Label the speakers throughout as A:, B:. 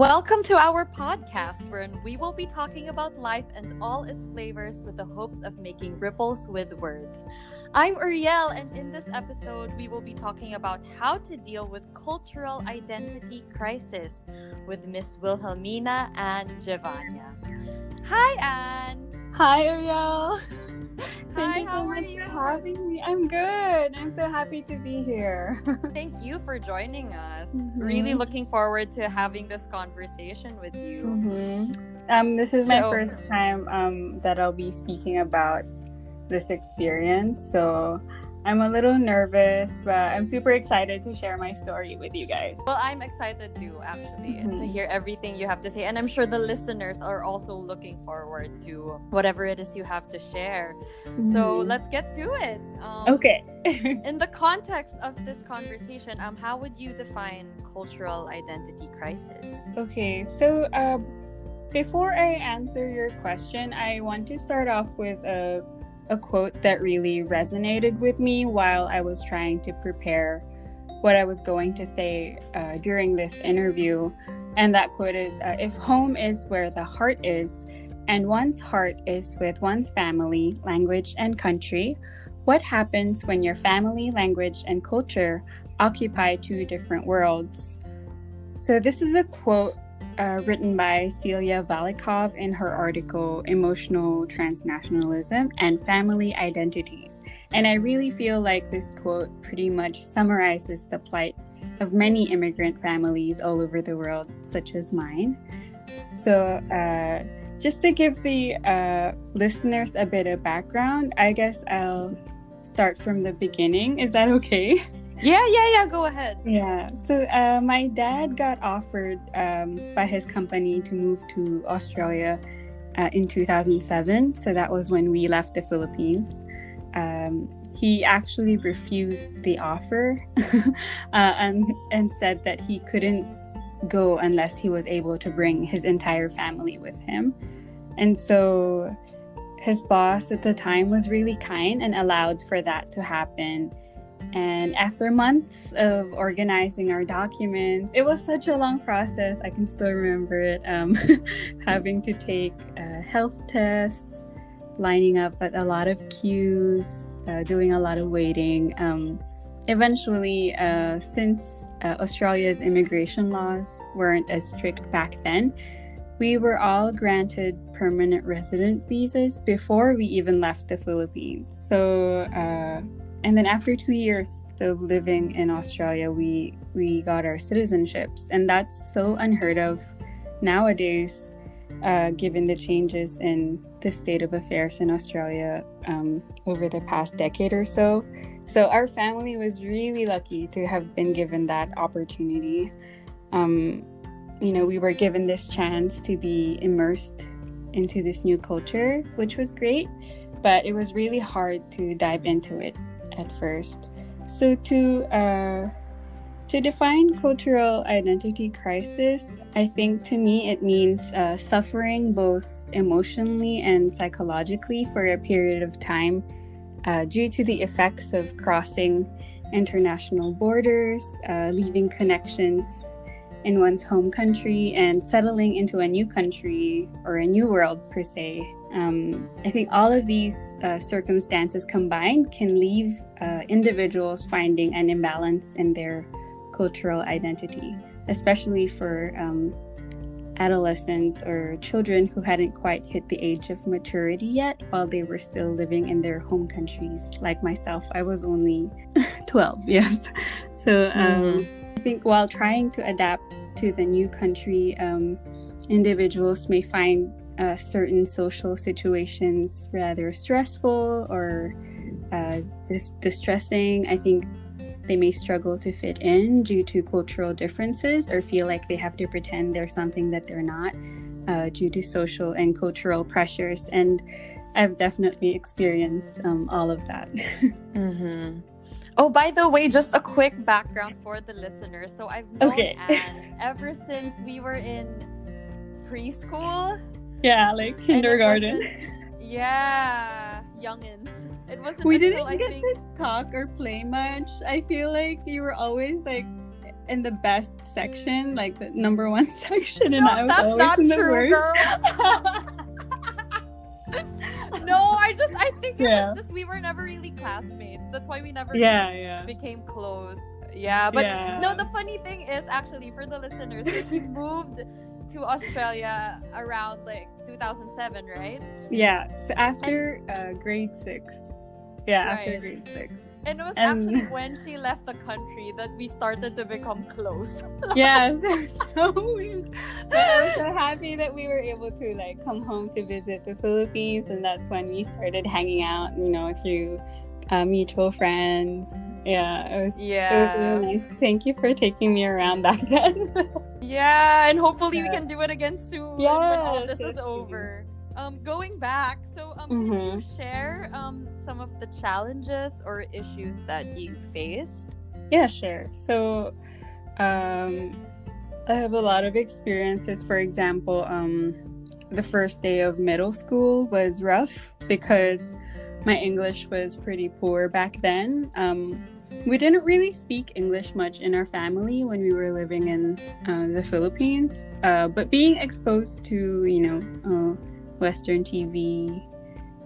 A: Welcome to our podcast, wherein we will be talking about life and all its flavors with the hopes of making ripples with words. I'm Uriel, and in this episode, we will be talking about how to deal with cultural identity crisis with Miss Wilhelmina and Giovanna. Hi, Anne.
B: Hi, Uriel.
A: Hi,
B: Thank you
A: how
B: so
A: are
B: much
A: you?
B: for having me. I'm good. I'm so happy to be here.
A: Thank you for joining us.
B: Mhm.
A: Really looking forward to having this conversation with you.
B: Mhm. Um, this is my first time um, that I'll be speaking about this experience. So I'm a little nervous, but I'm super excited to share my story with you guys.
A: Well, I'm excited too, actually, to
B: Mhm.
A: hear everything you have to say. And I'm sure the listeners are also looking forward to whatever it is you have to share. So
B: Mhm.
A: let's get to it. Um,
B: Okay.
A: In the context of this conversation, um, how would you define cultural identity crisis?
B: Okay, so uh, before I answer your question, I want to start off with a, a quote that really resonated with me while I was trying to prepare what I was going to say uh, during this interview. And that quote is uh, If home is where the heart is, and one's heart is with one's family, language, and country, what happens when your family, language, and culture occupy two different worlds? So, this is a quote uh, written by Celia Falicov in her article Emotional Transnationalism and Family Identities. And I really feel like this quote pretty much summarizes the plight of many immigrant families all over the world, such as mine. So, uh, just to give the uh, listeners a bit of background, I guess I'll start from the beginning. Is that okay?
A: Yeah, yeah, yeah. Go ahead.
B: Yeah. So uh, my dad got offered um, by his company to move to Australia uh, in 2007. So that was when we left the Philippines. Um, he actually refused the offer uh, and, and said that he couldn't go unless he was able to bring his entire family with him. And so his boss at the time was really kind and allowed for that to happen. And after months of organizing our documents, it was such a long process. I can still remember it. Um, having to take uh, health tests, lining up at a lot of queues, uh, doing a lot of waiting. Um, eventually, uh, since uh, Australia's immigration laws weren't as strict back then, we were all granted permanent resident visas before we even left the Philippines. So, uh, and then after two years of living in Australia, we we got our citizenships, and that's so unheard of nowadays, uh, given the changes in the state of affairs in Australia um, over the past decade or so. So our family was really lucky to have been given that opportunity. Um, you know, we were given this chance to be immersed into this new culture, which was great, but it was really hard to dive into it at first. So to uh, to define cultural identity crisis, I think to me it means uh, suffering both emotionally and psychologically for a period of time uh, due to the effects of crossing international borders, uh, leaving connections in one's home country, and settling into a new country or a new world per se. Um, I think all of these uh, circumstances combined can leave uh, individuals finding an imbalance in their cultural identity, especially for um, adolescents or children who hadn't quite hit the age of maturity yet while they were still living in their home countries. Like myself, I was only 12, yes. So um, I think while trying to adapt to the new country, um, individuals may find uh, certain social situations rather stressful or uh, dis- distressing. I think they may struggle to fit in due to cultural differences or feel like they have to pretend they're something that they're not uh, due to social and cultural pressures. And I've definitely experienced um, all of that.
A: Mm-hmm. Oh, by the way, just a quick background for the listeners. So I've known
B: Okay.
A: Anne ever since we were in preschool.
B: Yeah, like kindergarten.
A: Yeah, youngins. It wasn't
B: We
A: until,
B: didn't
A: I
B: get
A: think,
B: to talk or play much. I feel like you were always like in the best section, like the number one section, and
A: No,
B: I was
A: that's
B: always
A: not
B: in the
A: true,
B: worst.
A: girl. no, I just I think it
B: Yeah.
A: was just we were never really classmates. That's why we never
B: yeah, yeah.
A: became close. Yeah, but
B: Yeah.
A: no, the funny thing is actually for the listeners, so she moved to Australia around like 2007, right?
B: Yeah. So after uh, grade six. Yeah, after grade six.
A: And it was
B: And-
A: actually when she left the country that we started to become close.
B: Yes, so weird. But I was so happy that we were able to like come home to visit the Philippines, and that's when we started hanging out. You know, through uh, mutual friends. Yeah, it was. It was
A: Yeah.
B: really nice. Thank you for taking me around back then.
A: Yeah, and hopefully we can do it again soon when all this is over. Um, going back, so um, can
B: Mhm.
A: you share um some of the challenges or issues that you faced?
B: Yeah, sure. So, um, I have a lot of experiences. For example, um, the first day of middle school was rough because my English was pretty poor back then. Um, we didn't really speak English much in our family when we were living in uh, the Philippines, uh, but being exposed to, you know, uh, Western TV,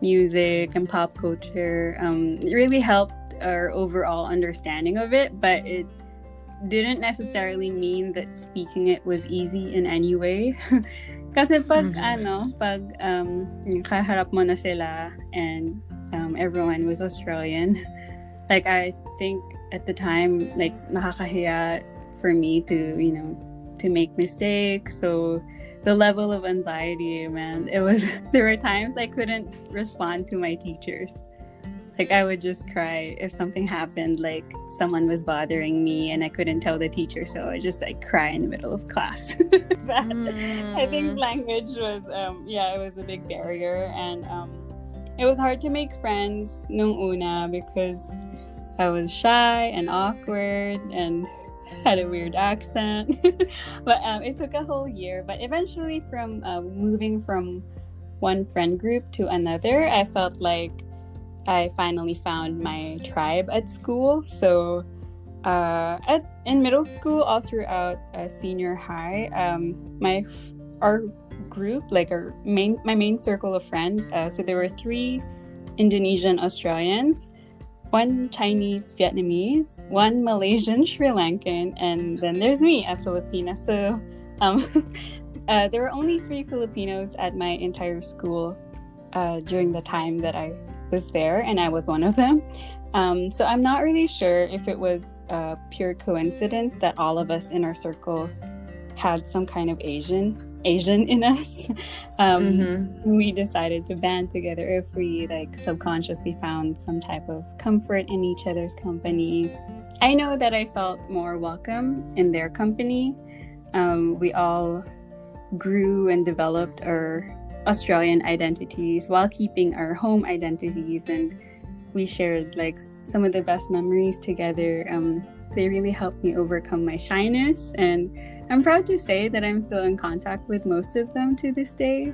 B: music, and pop culture um, it really helped our overall understanding of it, but it didn't necessarily mean that speaking it was easy in any way. Kasi pag
A: Mhm.
B: ano, pag um, kaharap mo na sila and um, everyone was Australian, like I think at the time, like nakakahiya for me to, you know, to make mistakes. So the level of anxiety, man, it was, there were times I couldn't respond to my teachers. Like I would just cry if something happened, like someone was bothering me and I couldn't tell the teacher, so I just like cry in the middle of class. That- I think
A: Mm.
B: language was, um, yeah, it was a big barrier, and um, it was hard to make friends nung una because I was shy and awkward and had a weird accent. but um, it took a whole year. But eventually, from uh, moving from one friend group to another, I felt like I finally found my tribe at school. So, uh, at in middle school, all throughout uh, senior high, um, my our group, like our main my main circle of friends. Uh, so there were three Indonesian Australians, one Chinese Vietnamese, one Malaysian Sri Lankan, and then there's me, a Filipina. So, um, uh, there were only three Filipinos at my entire school uh, during the time that I was there, and I was one of them. Um, so I'm not really sure if it was a pure coincidence that all of us in our circle had some kind of Asian Asian in us. um,
A: Mhm.
B: We decided to band together if we like subconsciously found some type of comfort in each other's company. I know that I felt more welcome in their company. Um, we all grew and developed our Australian identities while keeping our home identities, and we shared like some of the best memories together. Um, they really helped me overcome my shyness, and I'm proud to say that I'm still in contact with most of them to this day.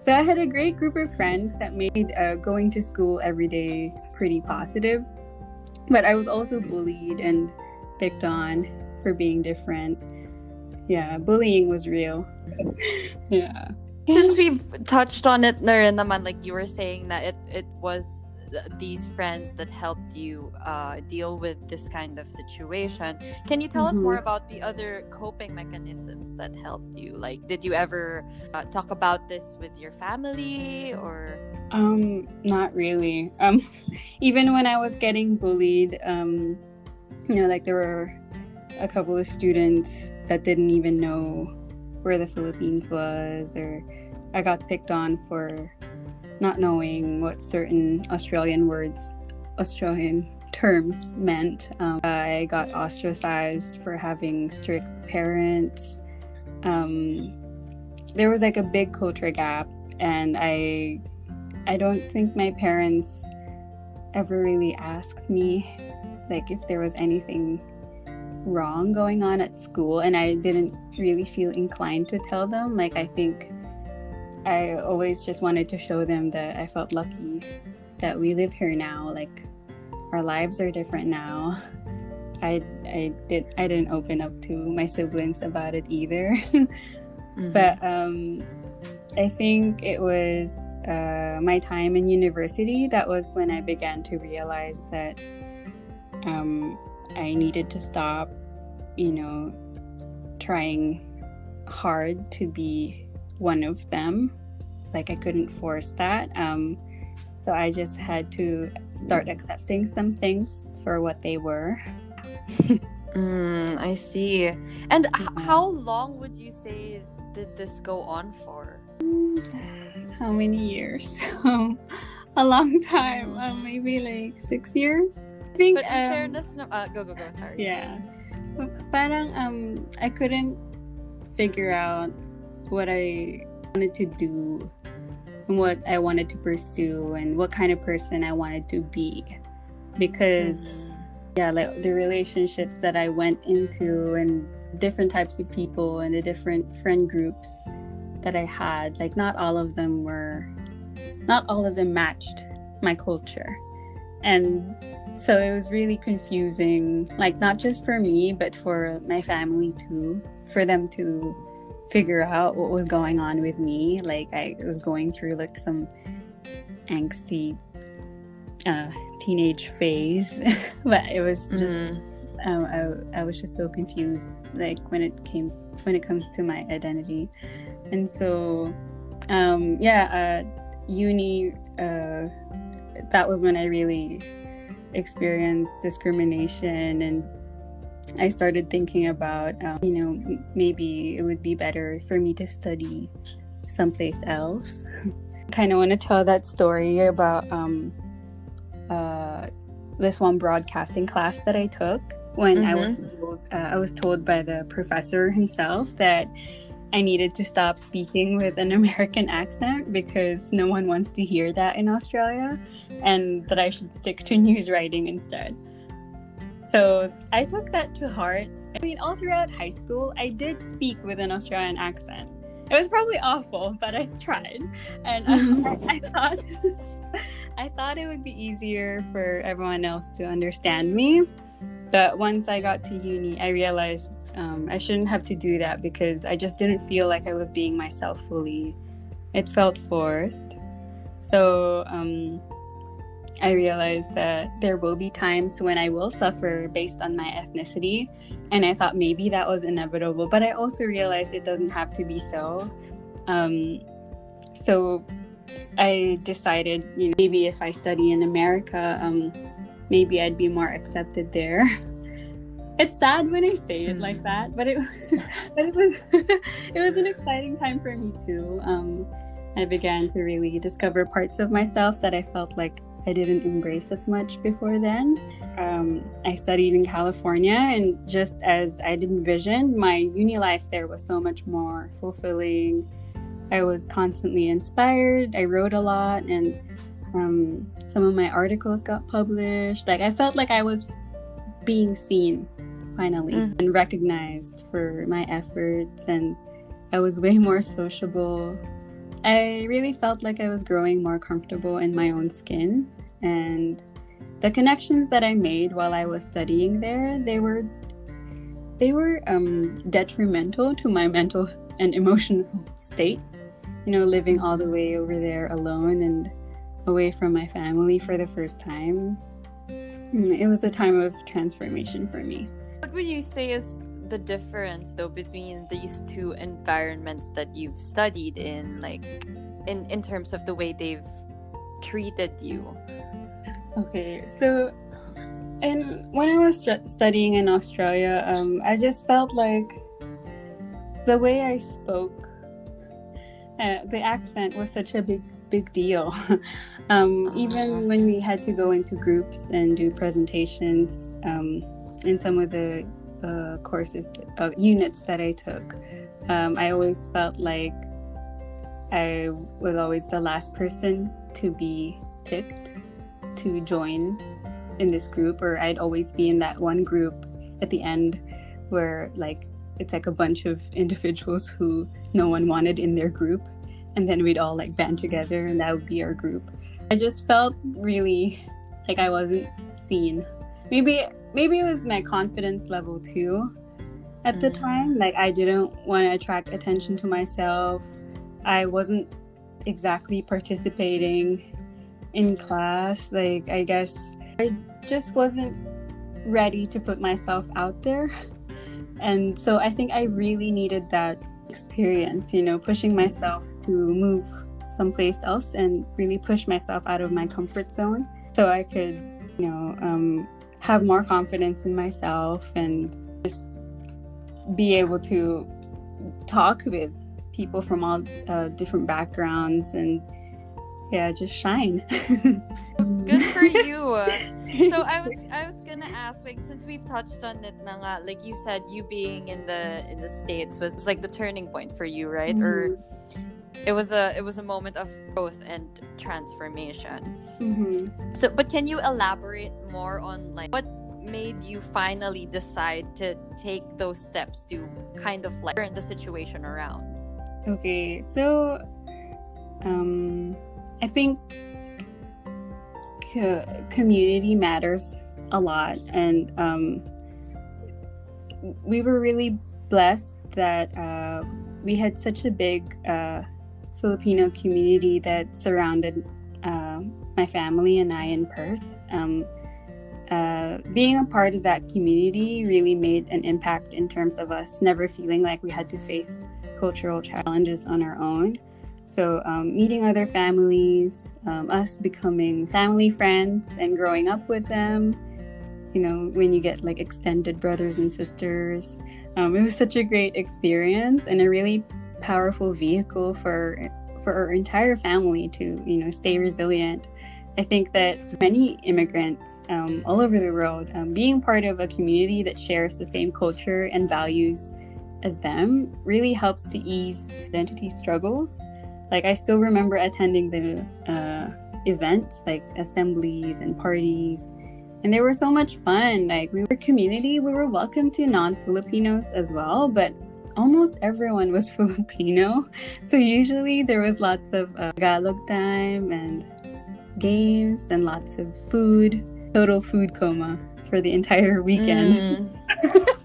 B: So I had a great group of friends that made uh, going to school every day pretty positive. But I was also bullied and picked on for being different. Yeah, bullying was real. yeah.
A: Since we've touched on it na rin naman, like you were saying that it, it was th- these friends that helped you uh, deal with this kind of situation. Can you tell us more
B: Mhm.
A: about the other coping mechanisms that helped you? Like, did you ever uh, talk about this with your family or?
B: Um, not really. Um, even when I was getting bullied, um, you know, like there were a couple of students that didn't even know where the Philippines was, or I got picked on for not knowing what certain Australian words, Australian terms meant. Um, I got ostracized for having strict parents. Um, there was like a big culture gap, and I I don't think my parents ever really asked me like if there was anything wrong going on at school and I didn't really feel inclined to tell them like I think I always just wanted to show them that I felt lucky that we live here now like our lives are different now I I did I didn't open up to my siblings about it either. mm-hmm. But um, I think it was uh, my time in university that was when I began to realize that um, I needed to stop, you know, trying hard to be one of them. Like I couldn't force that. Um, so I just had to start accepting some things for what they were.
A: mm, I see. And h- how long would you say did this go on for?
B: How many years? a long time. Um, maybe like six years.
A: I think. But in um, fairness, no. Uh, go go go. Sorry.
B: Yeah. Parang um, I couldn't figure out what I wanted to do and what I wanted to pursue and what kind of person I wanted to be. Because mm-hmm. yeah like the relationships that I went into and different types of people and the different friend groups that I had like not all of them were not all of them matched my culture. And so it was really confusing like not just for me but for my family too for them to figure out what was going on with me. Like I was going through like some angsty uh, teenage phase, but it was just mm-hmm. um, I, I was just so confused. Like when it came when it comes to my identity, and so um, yeah, uh, uni. Uh, that was when I really experienced discrimination and I started thinking about, um, you know, maybe it would be better for me to study someplace else. kind of want to tell that story about um, uh, this one broadcasting class that I took when mm-hmm. I was mm-hmm. told, uh, I was told by the professor himself that I needed to stop speaking with an American accent because no one wants to hear that in Australia, and that I should stick to news writing instead. So I took that to heart. I mean, all throughout high school, I did speak with an Australian accent. It was probably awful, but I tried, and I, I thought I thought it would be easier for everyone else to understand me. But once I got to uni, I realized um, I shouldn't have to do that because I just didn't feel like I was being myself fully. It felt forced. So um, I realized that there will be times when I will suffer based on my ethnicity. And I thought maybe that was inevitable. But I also realized it doesn't have to be so. Um, so I decided, you know, maybe if I study in America, um, maybe I'd be more accepted there. It's sad when I say it like mm. that, but it, but it was, it was an exciting time for me too. Um, I began to really discover parts of myself that I felt like I didn't embrace as much before then. Um, I studied in California, and just as I'd envisioned, my uni life there was so much more fulfilling. I was constantly inspired. I wrote a lot, and um, some of my articles got published. Like, I felt like I was being seen finally mm. and recognized for my efforts, and I was way more sociable. I really felt like I was growing more comfortable in my own skin and the connections that I made while I was studying there, they were they were um, detrimental to my mental and emotional state. You know, living all the way over there alone and away from my family for the first time. Mm, it was a time of transformation for me.
A: What would you say is the difference though between these two environments that you've studied in like in in terms of the way they've treated you
B: Okay, so and when I was studying in Australia, um, I just felt like the way I spoke, uh, the accent was such a big big deal. um, even uh-huh. when we had to go into groups and do presentations um, in some of the uh, courses, uh, units that I took, um, I always felt like I was always the last person to be picked to join in this group, or I'd always be in that one group at the end where like it's like a bunch of individuals who no one wanted in their group and then we'd all like band together and that would be our group i just felt really like i wasn't seen maybe maybe it was my confidence level too at the
A: Mm.
B: time. Like I didn't want to attract attention to myself. I wasn't exactly participating in class. Like I guess I just wasn't ready to put myself out there. And so I think I really needed that experience, you know, pushing myself to move someplace else and really push myself out of my comfort zone so I could, you know, um, have more confidence in myself and just be able to talk with people from all uh, different backgrounds and yeah, just shine.
A: Good for you. so I was I was gonna ask like since we've touched on it na nga, like you said you being in the in the states was like the turning point for you right or it was a it was a moment of growth and transformation
B: Mhm.
A: so but can you elaborate more on like what made you finally decide to take those steps to kind of like turn the situation around
B: Okay, so um, I think co- community matters a lot, and um, we were really blessed that uh, we had such a big uh, Filipino community that surrounded uh, my family and I in Perth. Um, uh, being a part of that community really made an impact in terms of us never feeling like we had to face cultural challenges on our own. So, um, meeting other families, um, us becoming family friends and growing up with them, you know, when you get like extended brothers and sisters, um, it was such a great experience and a really powerful vehicle for for our entire family to you know stay resilient. I think that for many immigrants um, all over the world, um, being part of a community that shares the same culture and values as them really helps to ease identity struggles. Like I still remember attending the uh, events, like assemblies and parties, and they were so much fun. Like we were community, we were welcome to non-Filipinos as well, but almost everyone was Filipino. So usually there was lots of uh, Tagalog time and games and lots of food. Total food coma for the entire weekend
A: Mm.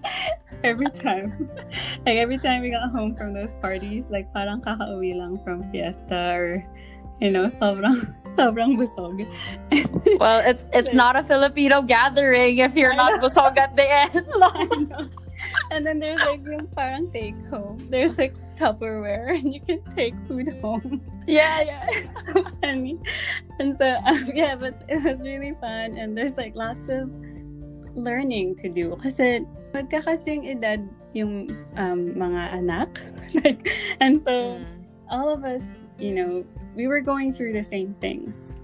B: every time. Like every time we got home from those parties, like parang kakauwi lang from fiesta or you know, sobrang sobrang busog.
A: well it's it's not a filipino gathering if you're not busog at the end
B: and then there's like yung parang take home. There's like Tupperware and you can take food home.
A: yeah yeah It's
B: so funny. And so um, yeah, but it was really fun and there's like lots of learning to do kasi magkakasing edad yung um, mga anak. like, and so
A: Mm.
B: all of us, you know, we were going through the same things.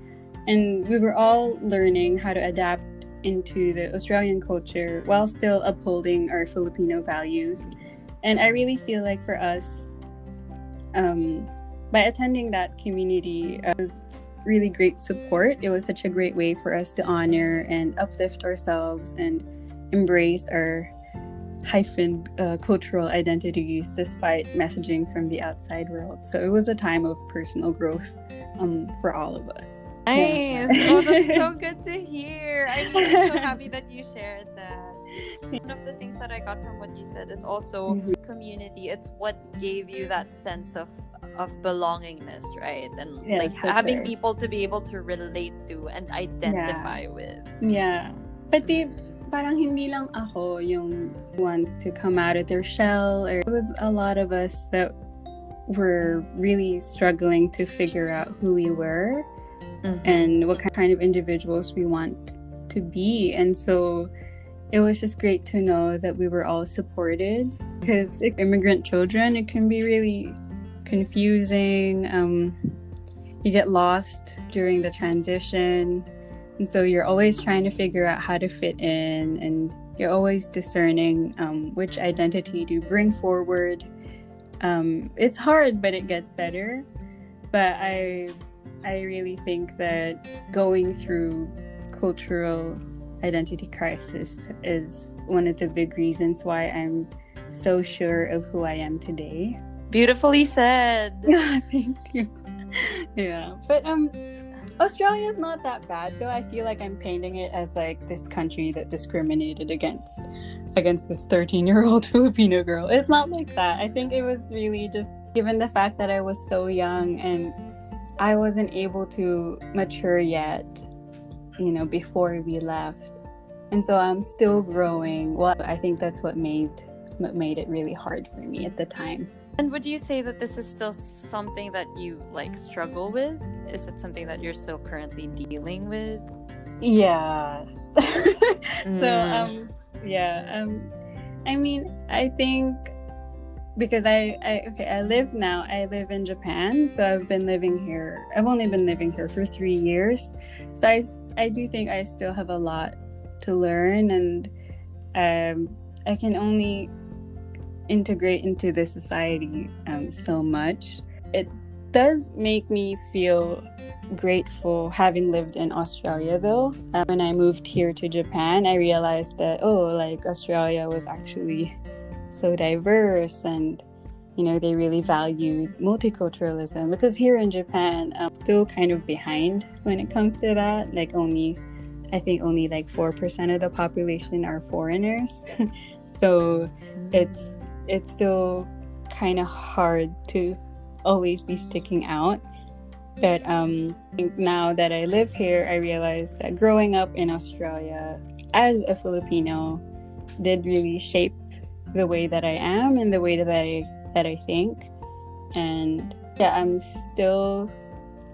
B: And we were all learning how to adapt into the Australian culture while still upholding our Filipino values. And I really feel like for us, um, by attending that community, uh, was really great support. It was such a great way for us to honor and uplift ourselves and embrace our hyphen uh, cultural identities despite messaging from the outside world. So it was a time of personal growth um, for all of us.
A: Nice. Oh, that's so good to hear. I'm so happy that you shared that. One of the things that I got from what you said is also
B: Mhm.
A: community. It's what gave you that sense of of belongingness, right? And
B: Yes,
A: like having
B: right.
A: people to be able to relate to and identify with.
B: Yeah. But
A: Mm.
B: Parang hindi lang ako yung ones to come out of their shell. Or it was a lot of us that were really struggling to figure out who we were
A: Mhm.
B: and what kind of individuals we want to be. And so it was just great to know that we were all supported because immigrant children, it can be really confusing. Um, you get lost during the transition. And so you're always trying to figure out how to fit in and you're always discerning um, which identity to bring forward. Um, it's hard, but it gets better. But I I really think that going through cultural identity crisis is one of the big reasons why I'm so sure of who I am today.
A: Beautifully said.
B: Thank you. Yeah, but um, Australia is not that bad though. I feel like I'm painting it as like this country that discriminated against against this 13 year old Filipino girl. It's not like that. I think it was really just given the fact that I was so young and I wasn't able to mature yet, you know, before we left. And so I'm still growing. Well, I think that's what made what made it really hard for me at the time.
A: And would you say that this is still something that you like struggle with? Is it something that you're still currently dealing with?
B: Yes.
A: Mm.
B: so um yeah, um I mean, I think because I, I okay, I live now. I live in Japan, so I've been living here. I've only been living here for 3 years. So I I do think I still have a lot to learn and um I can only integrate into the society um, so much. It does make me feel grateful having lived in Australia though. Um, when I moved here to Japan, I realized that, oh, like Australia was actually so diverse and you know they really valued multiculturalism because here in japan i'm still kind of behind when it comes to that like only i think only like 4% of the population are foreigners so it's it's still kind of hard to always be sticking out. But um, now that I live here, I realize that growing up in Australia as a Filipino did really shape the way that I am and the way that I that I think. And yeah, I'm still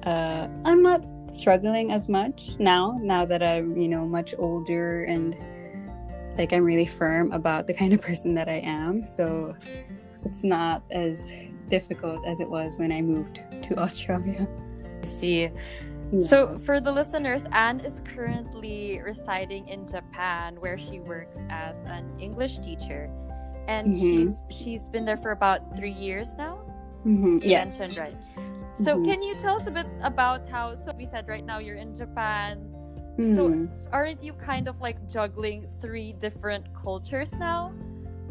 B: uh, I'm not struggling as much now. Now that I'm you know much older and like I'm really firm about the kind of person that I am. So it's not as difficult as it was when I moved to Australia.
A: I see. Yeah. So, for the listeners, Anne is currently residing in Japan, where she works as an English teacher, and mm-hmm. she's she's been there for about three years now.
B: Mm-hmm.
A: You
B: yes.
A: mentioned right. So, mm-hmm. can you tell us a bit about how? So, we said right now you're in Japan. So,
B: Mhm.
A: aren't you kind of like juggling three different cultures now?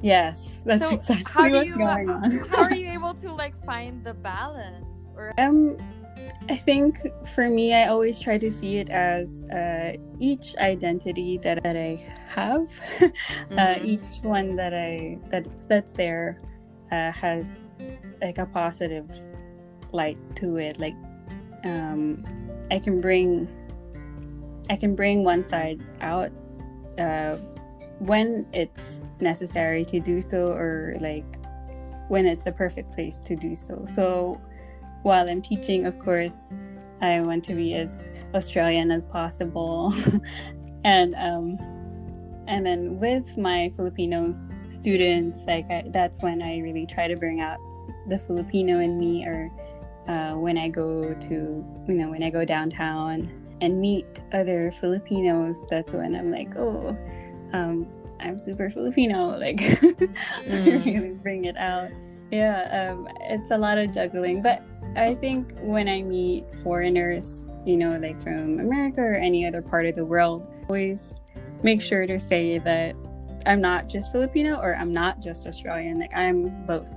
B: Yes, that's
A: So, how
B: exactly
A: do
B: what's
A: you-
B: going on.
A: How are you able to like find the balance? Or
B: Um, I think for me, I always try to see it as uh, each identity that, that I have, uh,
A: Mhm.
B: each one that I that that's there uh, has like a positive light to it. Like, um, I can bring I can bring one side out uh, when it's necessary to do so, or like when it's the perfect place to do so. So while I'm teaching, of course, I want to be as Australian as possible, and um, and then with my Filipino students, like I, that's when I really try to bring out the Filipino in me, or uh, when I go to you know when I go downtown and meet other Filipinos, that's when I'm like, oh, um, I'm super Filipino. Like, I
A: Mm.
B: really bring it out. Yeah, um, it's a lot of juggling. But I think when I meet foreigners, you know, like from America or any other part of the world, always make sure to say that I'm not just Filipino or I'm not just Australian. Like, I'm both.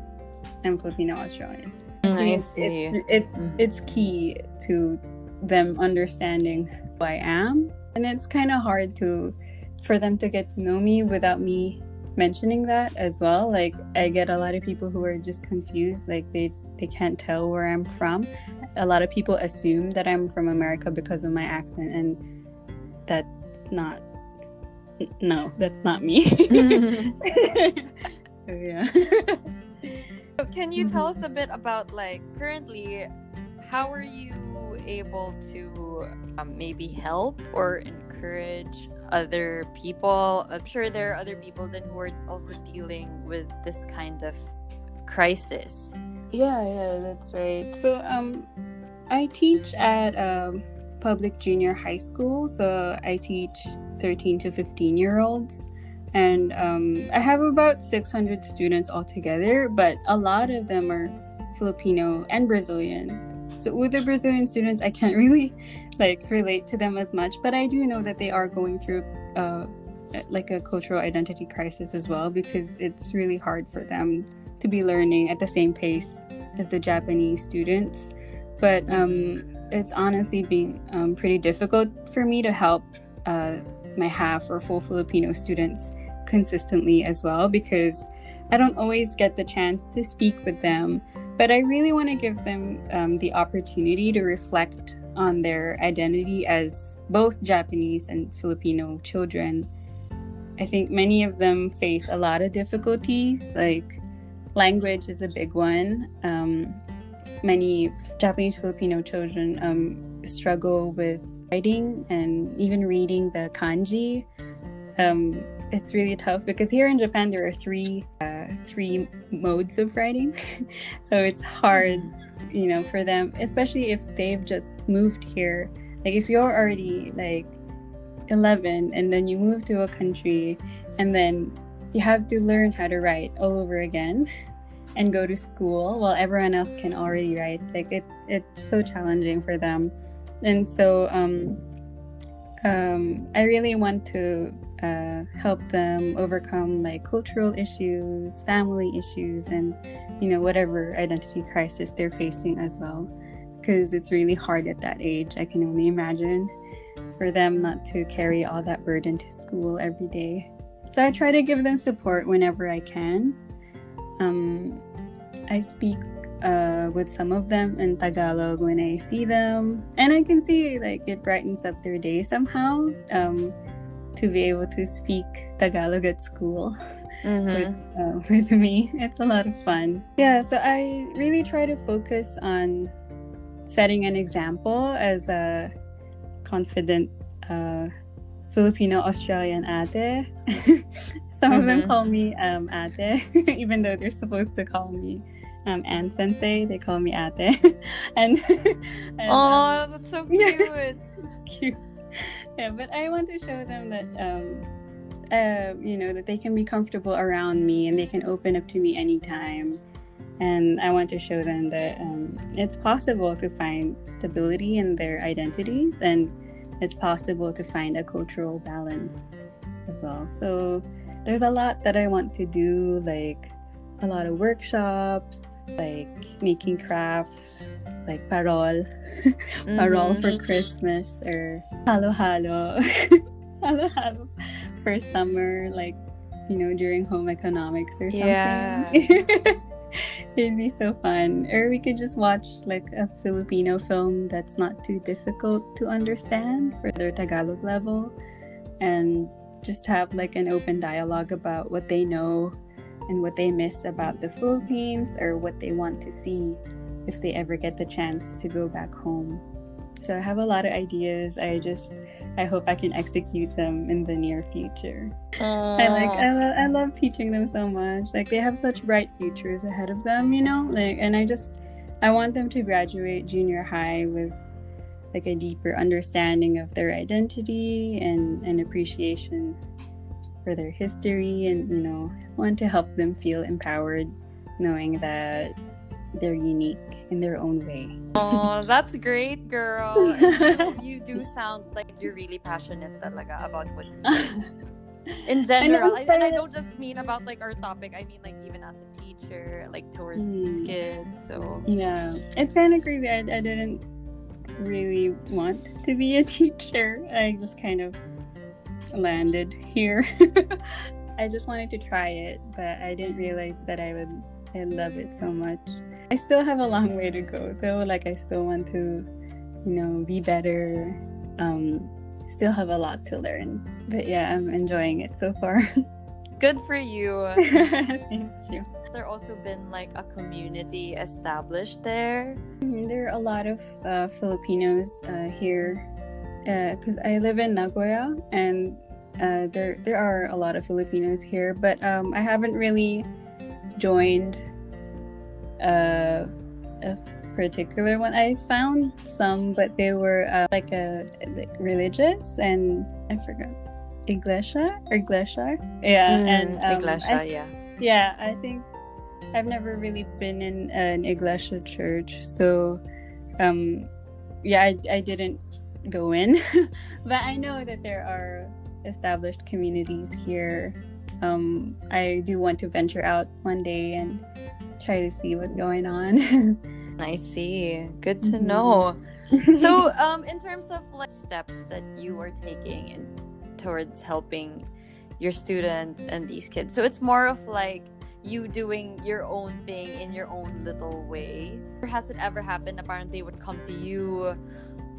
B: I'm Filipino Australian.
A: I
B: It's-
A: see.
B: It's it's,
A: Mhm.
B: it's key to them understanding who I am, and it's kind of hard to for them to get to know me without me mentioning that as well. Like I get a lot of people who are just confused, like they they can't tell where I'm from. A lot of people assume that I'm from America because of my accent, and that's not. No, that's not me. so yeah.
A: So can you tell
B: Mhm.
A: us a bit about like currently how are you able to um, maybe help or encourage other people? I'm sure there are other people then who are also dealing with this kind of crisis.
B: Yeah, yeah, that's right. So, um, I teach at um, public junior high school. So I teach 13 to 15 year olds, and um, I have about 600 students altogether. But a lot of them are Filipino and Brazilian. So with the Brazilian students, I can't really like relate to them as much, but I do know that they are going through uh, like a cultural identity crisis as well because it's really hard for them to be learning at the same pace as the Japanese students. But um, it's honestly been um, pretty difficult for me to help uh, my half or full Filipino students consistently as well because I don't always get the chance to speak with them, but I really want to give them um, the opportunity to reflect on their identity as both Japanese and Filipino children. I think many of them face a lot of difficulties, like language is a big one. Um, many Japanese Filipino children um, struggle with writing and even reading the kanji. Um, it's really tough because here in Japan there are three uh, three modes of writing, so it's hard, you know, for them, especially if they've just moved here. Like if you're already like 11 and then you move to a country and then you have to learn how to write all over again and go to school while everyone else can already write like it it's so challenging for them. And so um, um, i really want to uh, help them overcome like cultural issues family issues and you know whatever identity crisis they're facing as well because it's really hard at that age i can only imagine for them not to carry all that burden to school every day so I try to give them support whenever I can. Um, I speak uh, with some of them in Tagalog when I see them, and I can see like it brightens up their day somehow. Um, to be able to speak Tagalog at school mm-hmm. with, uh, with me, it's a lot of fun. Yeah, so I really try to focus on setting an example as a confident. Uh, Filipino Australian ate. Some mm-hmm. of them mm-hmm. call me um, ate, even though they're supposed to call me um, Sensei. They call me ate. and,
A: and oh, um, that's so cute.
B: Cute. Yeah, but I want to show them that um, uh, you know that they can be comfortable around me and they can open up to me anytime. And I want to show them that um, it's possible to find stability in their identities and it's possible to find a cultural balance as well. So there's a lot that I want to do, like a lot of workshops, like making crafts, like parol, mm-hmm. parol for mm-hmm. Christmas or halo halo, halo halo for summer, like you know during home economics or something. Yeah. It'd be so fun. Or we could just watch like a Filipino film that's not too difficult to understand for their Tagalog level and just have like an open dialogue about what they know and what they miss about the Philippines or what they want to see if they ever get the chance to go back home. So I have a lot of ideas. I just I hope I can execute them in the near future. Aww. I uh, like I, lo- I love teaching them so much. Like they have such bright futures ahead of them, you know? Like and I just I want them to graduate junior high with like a deeper understanding of their identity and an appreciation for their history and you know want to help them feel empowered knowing that they're unique in their own way.
A: Oh, that's great, girl. you, you, do sound like you're really passionate talaga about what you do. In general, I, and I don't just mean about like our topic. I mean like even as a teacher, like towards mm. these kids. So
B: yeah, it's kind of crazy. I, I didn't really want to be a teacher. I just kind of landed here. I just wanted to try it, but I didn't realize that I would I love it so much. I still have a long way to go though. Like I still want to, you know, be better. Um, still have a lot to learn. But yeah, I'm enjoying it so far.
A: Good for you.
B: Thank you.
A: There also been like a community established there.
B: Mm-hmm. There are a lot of uh, Filipinos uh, here because uh, I live in Nagoya and uh, there there are a lot of Filipinos here, but um, I haven't really joined uh, a particular one. I found some, but they were uh, like a like religious, and I forgot iglesia or iglesia. Yeah, mm, and
A: um, iglesia. I, yeah,
B: yeah. I think I've never really been in an iglesia church, so um, yeah, I, I didn't go in, but I know that there are established communities here um, I do want to venture out one day and try to see what's going on.
A: I see. Good to mm-hmm. know. so, um, in terms of like steps that you are taking in, towards helping your students and these kids, so it's more of like you doing your own thing in your own little way. Or has it ever happened? Apparently, would come to you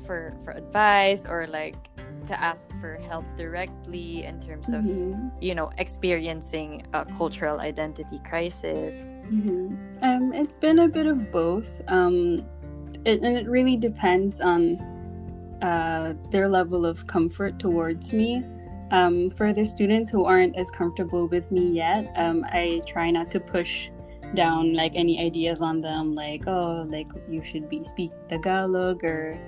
A: for for advice or like to ask for help directly in terms of mm-hmm. you know experiencing a cultural identity crisis
B: mm-hmm. um, it's been a bit of both um, it, and it really depends on uh, their level of comfort towards me um, for the students who aren't as comfortable with me yet um, i try not to push down like any ideas on them like oh like you should be speak tagalog or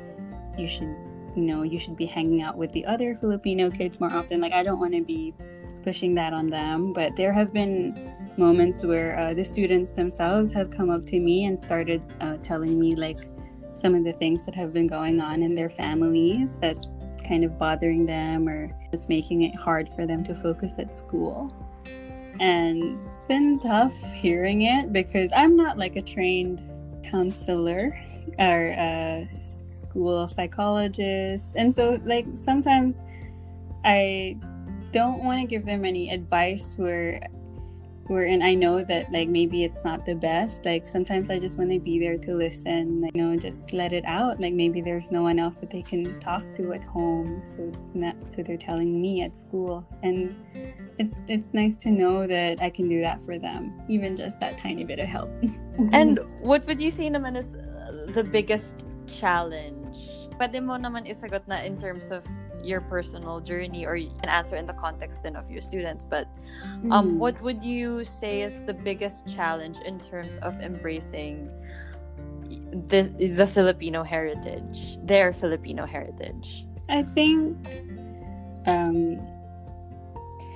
B: you should you know you should be hanging out with the other filipino kids more often. Like i don't want to be pushing that on them but there have been moments where uh, the students themselves have come up to me and started uh, telling me like some of the things that have been going on in their families that's kind of bothering them or it's making it hard for them to focus at school. And it's been tough hearing it because i'm not like a trained counselor or a school psychologist. And so, like, sometimes I don't want to give them any advice where where and I know that like maybe it's not the best. Like sometimes I just want to be there to listen, you know, just let it out. Like maybe there's no one else that they can talk to at home, so that, so they're telling me at school, and it's it's nice to know that I can do that for them, even just that tiny bit of help.
A: and what would you say naman is uh, the biggest challenge? Pwede mo naman isagot na in terms of your personal journey or you can answer in the context then of your students but um, mm. what would you say is the biggest challenge in terms of embracing the the Filipino heritage their Filipino heritage
B: I think um,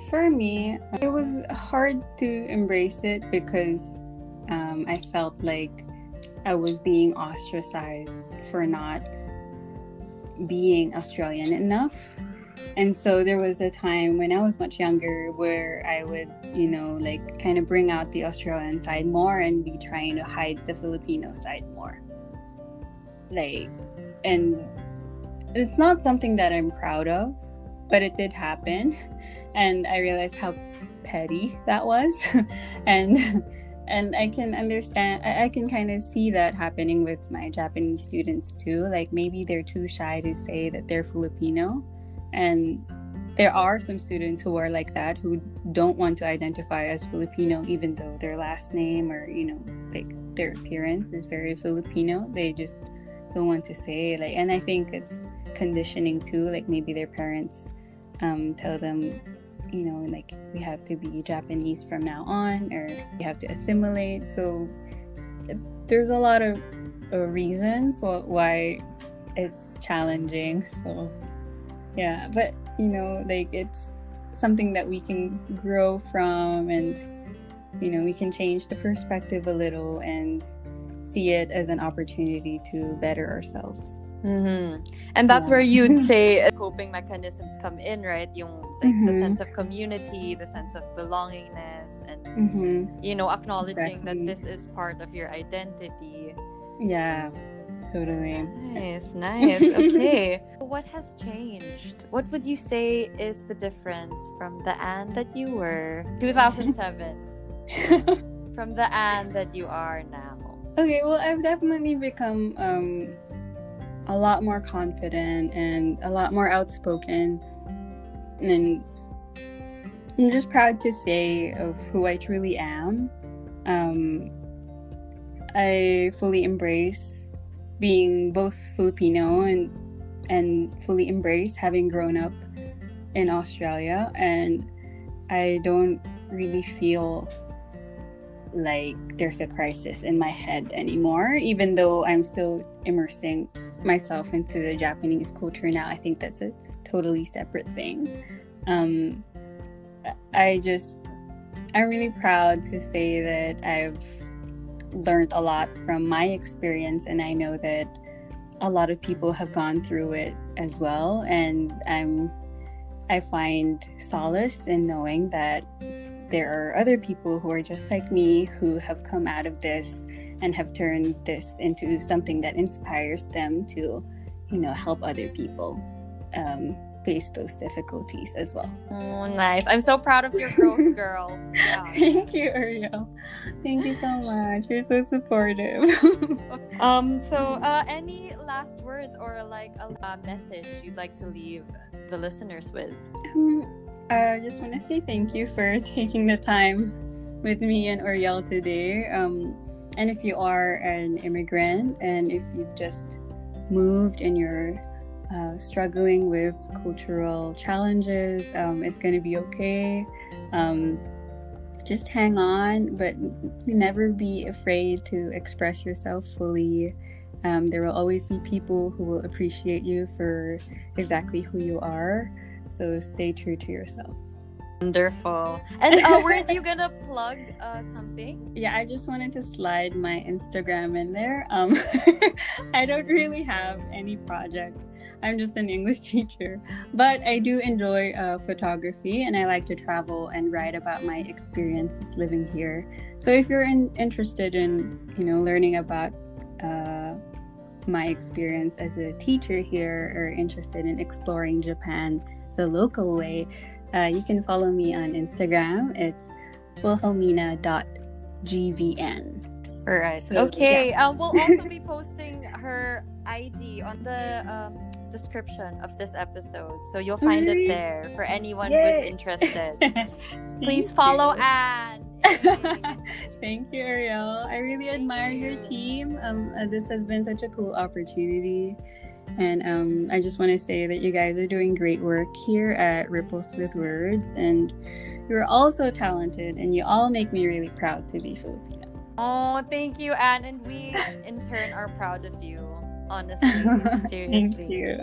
B: for me it was hard to embrace it because um, I felt like I was being ostracized for not being Australian enough. And so there was a time when I was much younger where I would, you know, like kind of bring out the Australian side more and be trying to hide the Filipino side more. Like, and it's not something that I'm proud of, but it did happen. And I realized how petty that was. and and i can understand i, I can kind of see that happening with my japanese students too like maybe they're too shy to say that they're filipino. And there are some students who are like that who don't want to identify as filipino even though their last name or you know like their appearance is very filipino. They just don't want to say like and i think it's conditioning too like maybe their parents um, tell them you know, like we have to be Japanese from now on, or we have to assimilate. So there's a lot of uh, reasons why it's challenging. So yeah, but you know, like it's something that we can grow from, and you know, we can change the perspective a little and see it as an opportunity to better ourselves.
A: Mm-hmm. And that's yeah. where you'd say coping mechanisms come in, right? Yung like mm-hmm. the sense of community, the sense of belongingness, and mm-hmm. you know, acknowledging exactly. that this is part of your identity.
B: Yeah, totally.
A: Nice, nice. Okay. what has changed? What would you say is the difference from the Anne that you were 2007 from the Anne that you are now?
B: Okay, well, I've definitely become um a lot more confident and a lot more outspoken. And I'm just proud to say of who I truly am. Um, I fully embrace being both Filipino and and fully embrace having grown up in Australia and I don't really feel like there's a crisis in my head anymore even though I'm still immersing myself into the Japanese culture now. I think that's a totally separate thing. Um, I just, I'm really proud to say that I've learned a lot from my experience, and I know that a lot of people have gone through it as well. And I'm, I find solace in knowing that there are other people who are just like me who have come out of this and have turned this into something that inspires them to, you know, help other people um, face those difficulties as well.
A: Oh, nice. I'm so proud of your growth, girl.
B: Yeah. Thank you, Ariel. Thank you so much. You're so supportive.
A: um, so uh, any last words or like a message you'd like to leave the listeners with?
B: Um, I just want to say thank you for taking the time with me and Ariel today. Um, and if you are an immigrant and if you've just moved and you're uh, struggling with cultural challenges, um, it's going to be okay. Um, just hang on, but never be afraid to express yourself fully. Um, there will always be people who will appreciate you for exactly who you are. So stay true to yourself.
A: Wonderful. And uh, weren't you gonna plug uh, something?
B: Yeah, I just wanted to slide my Instagram in there. Um, I don't really have any projects. I'm just an English teacher, but I do enjoy uh, photography and I like to travel and write about my experiences living here. So if you're in, interested in, you know, learning about uh, my experience as a teacher here or interested in exploring Japan the local way, uh, you can follow me on Instagram. It's wilhelmina.gvn.
A: All right. So, okay. Yeah. Um, we'll also be posting her IG on the um, description of this episode. So you'll find it there for anyone Yay. who's interested. Please follow Anne.
B: Thank you, Ariel. I really Thank admire you. your team. Um, uh, this has been such a cool opportunity. And um, I just want to say that you guys are doing great work here at Ripples with Words. And you're all so talented, and you all make me really proud to be Filipino.
A: Oh, thank you, Anne. And we, in turn, are proud of you. Honestly, seriously.
B: thank you.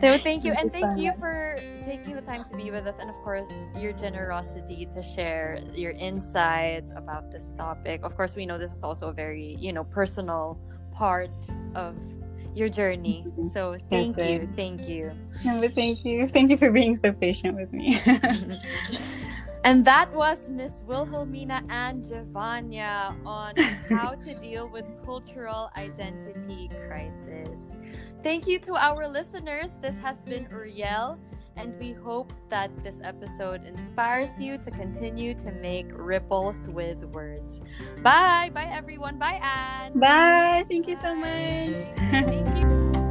A: so thank you, and thank you for taking the time to be with us, and of course, your generosity to share your insights about this topic. Of course, we know this is also a very, you know, personal part of your journey. Mm-hmm. So thank That's you, it. thank you.
B: No, thank you, thank you for being so patient with me.
A: and that was Miss Wilhelmina and Giovanna on how to deal with cultural identity crisis. Thank you to our listeners. This has been Uriel and we hope that this episode inspires you to continue to make ripples with words. Bye. Bye, everyone. Bye, Anne.
B: Bye. Thank you so much.
A: Thank you.